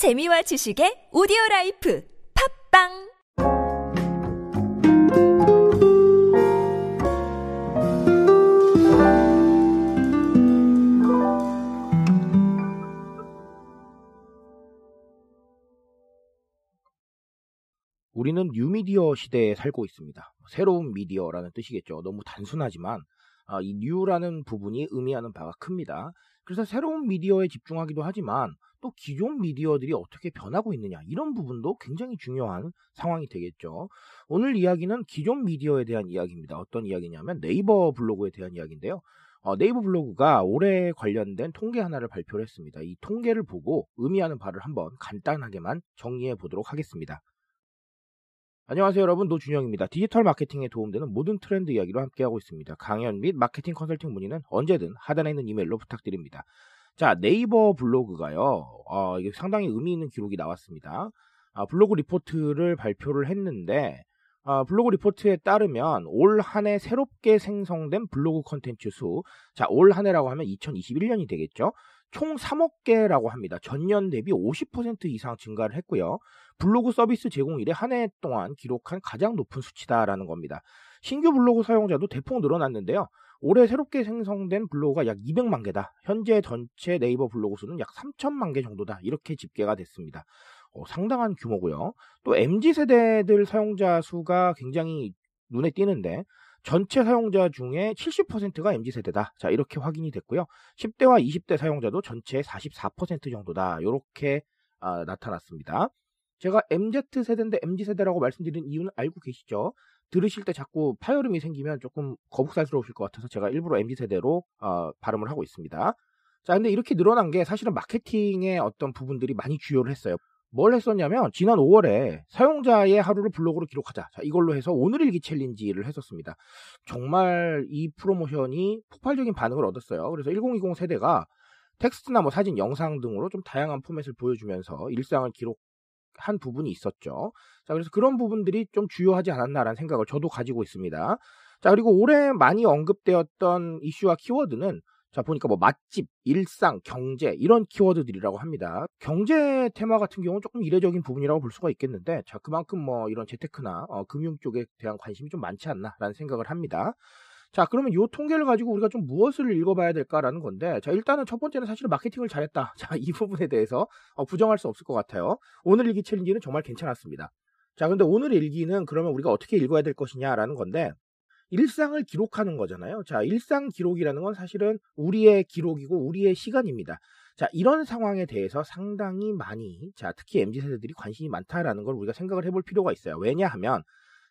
재미와 지식의 오디오 라이프 팟빵 우리는 뉴미디어 시대에 살고 있습니다. 새로운 미디어라는 뜻이겠죠. 너무 단순하지만 아, 이 new라는 부분이 의미하는 바가 큽니다. 그래서 새로운 미디어에 집중하기도 하지만 또 기존 미디어들이 어떻게 변하고 있느냐 이런 부분도 굉장히 중요한 상황이 되겠죠. 오늘 이야기는 기존 미디어에 대한 이야기입니다. 어떤 이야기냐면 네이버 블로그에 대한 이야기인데요. 어, 네이버 블로그가 올해 관련된 통계 하나를 발표를 했습니다. 이 통계를 보고 의미하는 바를 한번 간단하게만 정리해 보도록 하겠습니다. 안녕하세요 여러분 노준영입니다. 디지털 마케팅에 도움되는 모든 트렌드 이야기로 함께하고 있습니다. 강연 및 마케팅 컨설팅 문의는 언제든 하단에 있는 이메일로 부탁드립니다. 자 네이버 블로그가요 어, 이게 상당히 의미 있는 기록이 나왔습니다. 아, 블로그 리포트를 발표를 했는데 아, 블로그 리포트에 따르면 올 한 해 새롭게 생성된 블로그 컨텐츠 수, 자, 올 한 해라고 하면 2021년이 되겠죠. 총 3억 개라고 합니다. 전년 대비 50% 이상 증가를 했고요. 블로그 서비스 제공 이래 한해 동안 기록한 가장 높은 수치다라는 겁니다. 신규 블로그 사용자도 대폭 늘어났는데요. 올해 새롭게 생성된 블로그가 약 200만 개다. 현재 전체 네이버 블로그 수는 약 3천만 개 정도다. 이렇게 집계가 됐습니다. 어, 상당한 규모고요. 또 MZ 세대들 사용자 수가 굉장히 눈에 띄는데 전체 사용자 중에 70%가 MZ 세대다. 자, 이렇게 확인이 됐고요. 10대와 20대 사용자도 전체의 44% 정도다. 이렇게 아, 나타났습니다. 제가 MZ 세대인데 MZ 세대라고 말씀드린 이유는 알고 계시죠? 들으실 때 자꾸 파열음이 생기면 조금 거북살스러우실 것 같아서 제가 일부러 MZ 세대로 어, 발음을 하고 있습니다. 자, 근데 이렇게 늘어난 게 사실은 마케팅의 어떤 부분들이 많이 주효를 했어요. 뭘 했었냐면 지난 5월에 사용자의 하루를 블로그로 기록하자. 자, 이걸로 해서 오늘 일기 챌린지를 했었습니다. 정말 이 프로모션이 폭발적인 반응을 얻었어요. 그래서 1020 세대가 텍스트나 뭐 사진, 영상 등으로 좀 다양한 포맷을 보여주면서 일상을 기록 한 부분이 있었죠. 자, 그래서 그런 부분들이 좀 주요하지 않았나라는 생각을 저도 가지고 있습니다. 자, 그리고 올해 많이 언급되었던 이슈와 키워드는 자, 보니까 뭐 맛집, 일상, 경제 이런 키워드들이라고 합니다. 경제 테마 같은 경우는 조금 이례적인 부분이라고 볼 수가 있겠는데 자, 그만큼 뭐 이런 재테크나 어, 금융 쪽에 대한 관심이 좀 많지 않나라는 생각을 합니다. 자, 그러면 이 통계를 가지고 우리가 좀 무엇을 읽어봐야 될까라는 건데, 자, 일단은 첫 번째는 사실은 마케팅을 잘했다. 자, 이 부분에 대해서 어, 부정할 수 없을 것 같아요. 오늘 일기 챌린지는 정말 괜찮았습니다. 자, 근데 오늘 일기는 그러면 우리가 어떻게 읽어야 될 것이냐라는 건데, 일상을 기록하는 거잖아요. 자, 일상 기록이라는 건 사실은 우리의 기록이고 우리의 시간입니다. 자, 이런 상황에 대해서 상당히 많이, 자, 특히 MZ 세대들이 관심이 많다라는 걸 우리가 생각을 해볼 필요가 있어요. 왜냐하면,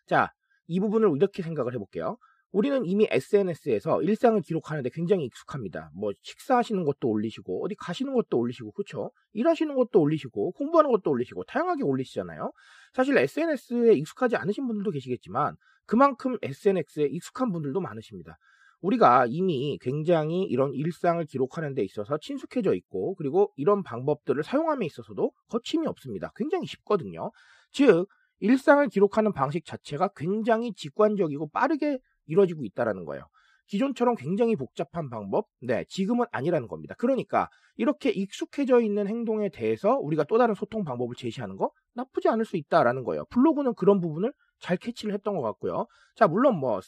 자, 이 부분을 이렇게 생각을 해볼게요. 우리는 이미 SNS에서 일상을 기록하는데 굉장히 익숙합니다. 뭐 식사하시는 것도 올리시고 어디 가시는 것도 올리시고 그렇죠? 일하시는 것도 올리시고 공부하는 것도 올리시고 다양하게 올리시잖아요. 사실 SNS에 익숙하지 않으신 분들도 계시겠지만 그만큼 SNS에 익숙한 분들도 많으십니다. 우리가 이미 굉장히 이런 일상을 기록하는 데 있어서 친숙해져 있고 그리고 이런 방법들을 사용함에 있어서도 거침이 없습니다. 굉장히 쉽거든요. 즉 일상을 기록하는 방식 자체가 굉장히 직관적이고 빠르게 이루어지고 있다라는 거예요. 기존처럼 굉장히 복잡한 방법, 네, 지금은 아니라는 겁니다. 그러니까 이렇게 익숙해져 있는 행동에 대해서 우리가 또 다른 소통 방법을 제시하는 거 나쁘지 않을 수 있다라는 거예요. 블로그는 그런 부분을 잘 캐치를 했던 것 같고요. 자, 물론 뭐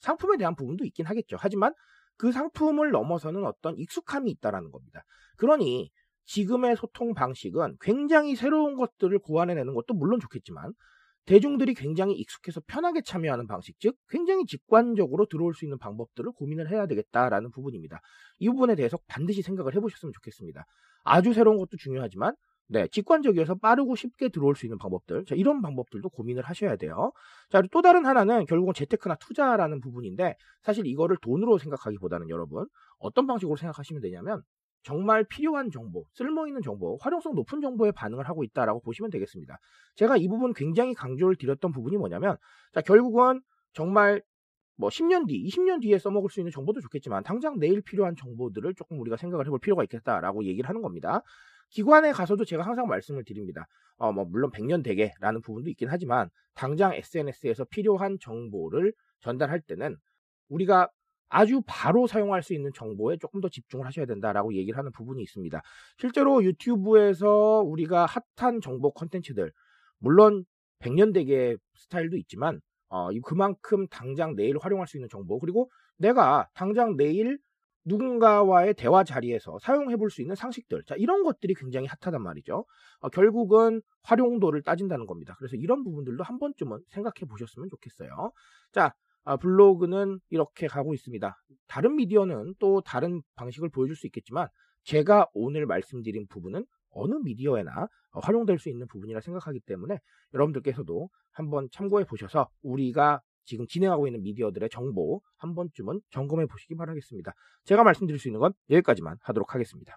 상품에 대한 부분도 있긴 하겠죠. 하지만 그 상품을 넘어서는 어떤 익숙함이 있다라는 겁니다. 그러니 지금의 소통 방식은 굉장히 새로운 것들을 고안해내는 것도 물론 좋겠지만 대중들이 굉장히 익숙해서 편하게 참여하는 방식, 즉 굉장히 직관적으로 들어올 수 있는 방법들을 고민을 해야 되겠다라는 부분입니다. 이 부분에 대해서 반드시 생각을 해보셨으면 좋겠습니다. 아주 새로운 것도 중요하지만 네, 직관적이어서 빠르고 쉽게 들어올 수 있는 방법들. 자, 이런 방법들도 고민을 하셔야 돼요. 자, 또 다른 하나는 결국은 재테크나 투자라는 부분인데 사실 이거를 돈으로 생각하기보다는 여러분 어떤 방식으로 생각하시면 되냐면 정말 필요한 정보, 쓸모있는 정보, 활용성 높은 정보에 반응을 하고 있다라고 보시면 되겠습니다. 제가 이 부분 굉장히 강조를 드렸던 부분이 뭐냐면, 자, 결국은 정말 뭐 10년 뒤, 20년 뒤에 써먹을 수 있는 정보도 좋겠지만, 당장 내일 필요한 정보들을 조금 우리가 생각을 해볼 필요가 있겠다라고 얘기를 하는 겁니다. 기관에 가서도 제가 항상 말씀을 드립니다. 어, 뭐, 물론 100년 되게라는 부분도 있긴 하지만, 당장 SNS에서 필요한 정보를 전달할 때는 우리가 아주 바로 사용할 수 있는 정보에 조금 더 집중을 하셔야 된다라고 얘기를 하는 부분이 있습니다. 실제로 유튜브에서 우리가 핫한 정보 컨텐츠들 물론 백년대계 스타일도 있지만 어, 그만큼 당장 내일 활용할 수 있는 정보 그리고 내가 당장 내일 누군가와의 대화 자리에서 사용해 볼 수 있는 상식들. 자, 이런 것들이 굉장히 핫하단 말이죠. 어, 결국은 활용도를 따진다는 겁니다. 그래서 이런 부분들도 한 번쯤은 생각해 보셨으면 좋겠어요. 자, 아, 블로그는 이렇게 가고 있습니다. 다른 미디어는 또 다른 방식을 보여줄 수 있겠지만 제가 오늘 말씀드린 부분은 어느 미디어에나 어, 활용될 수 있는 부분이라 생각하기 때문에 여러분들께서도 한번 참고해 보셔서 우리가 지금 진행하고 있는 미디어들의 정보 한 번쯤은 점검해 보시기 바라겠습니다. 제가 말씀드릴 수 있는 건 여기까지만 하도록 하겠습니다.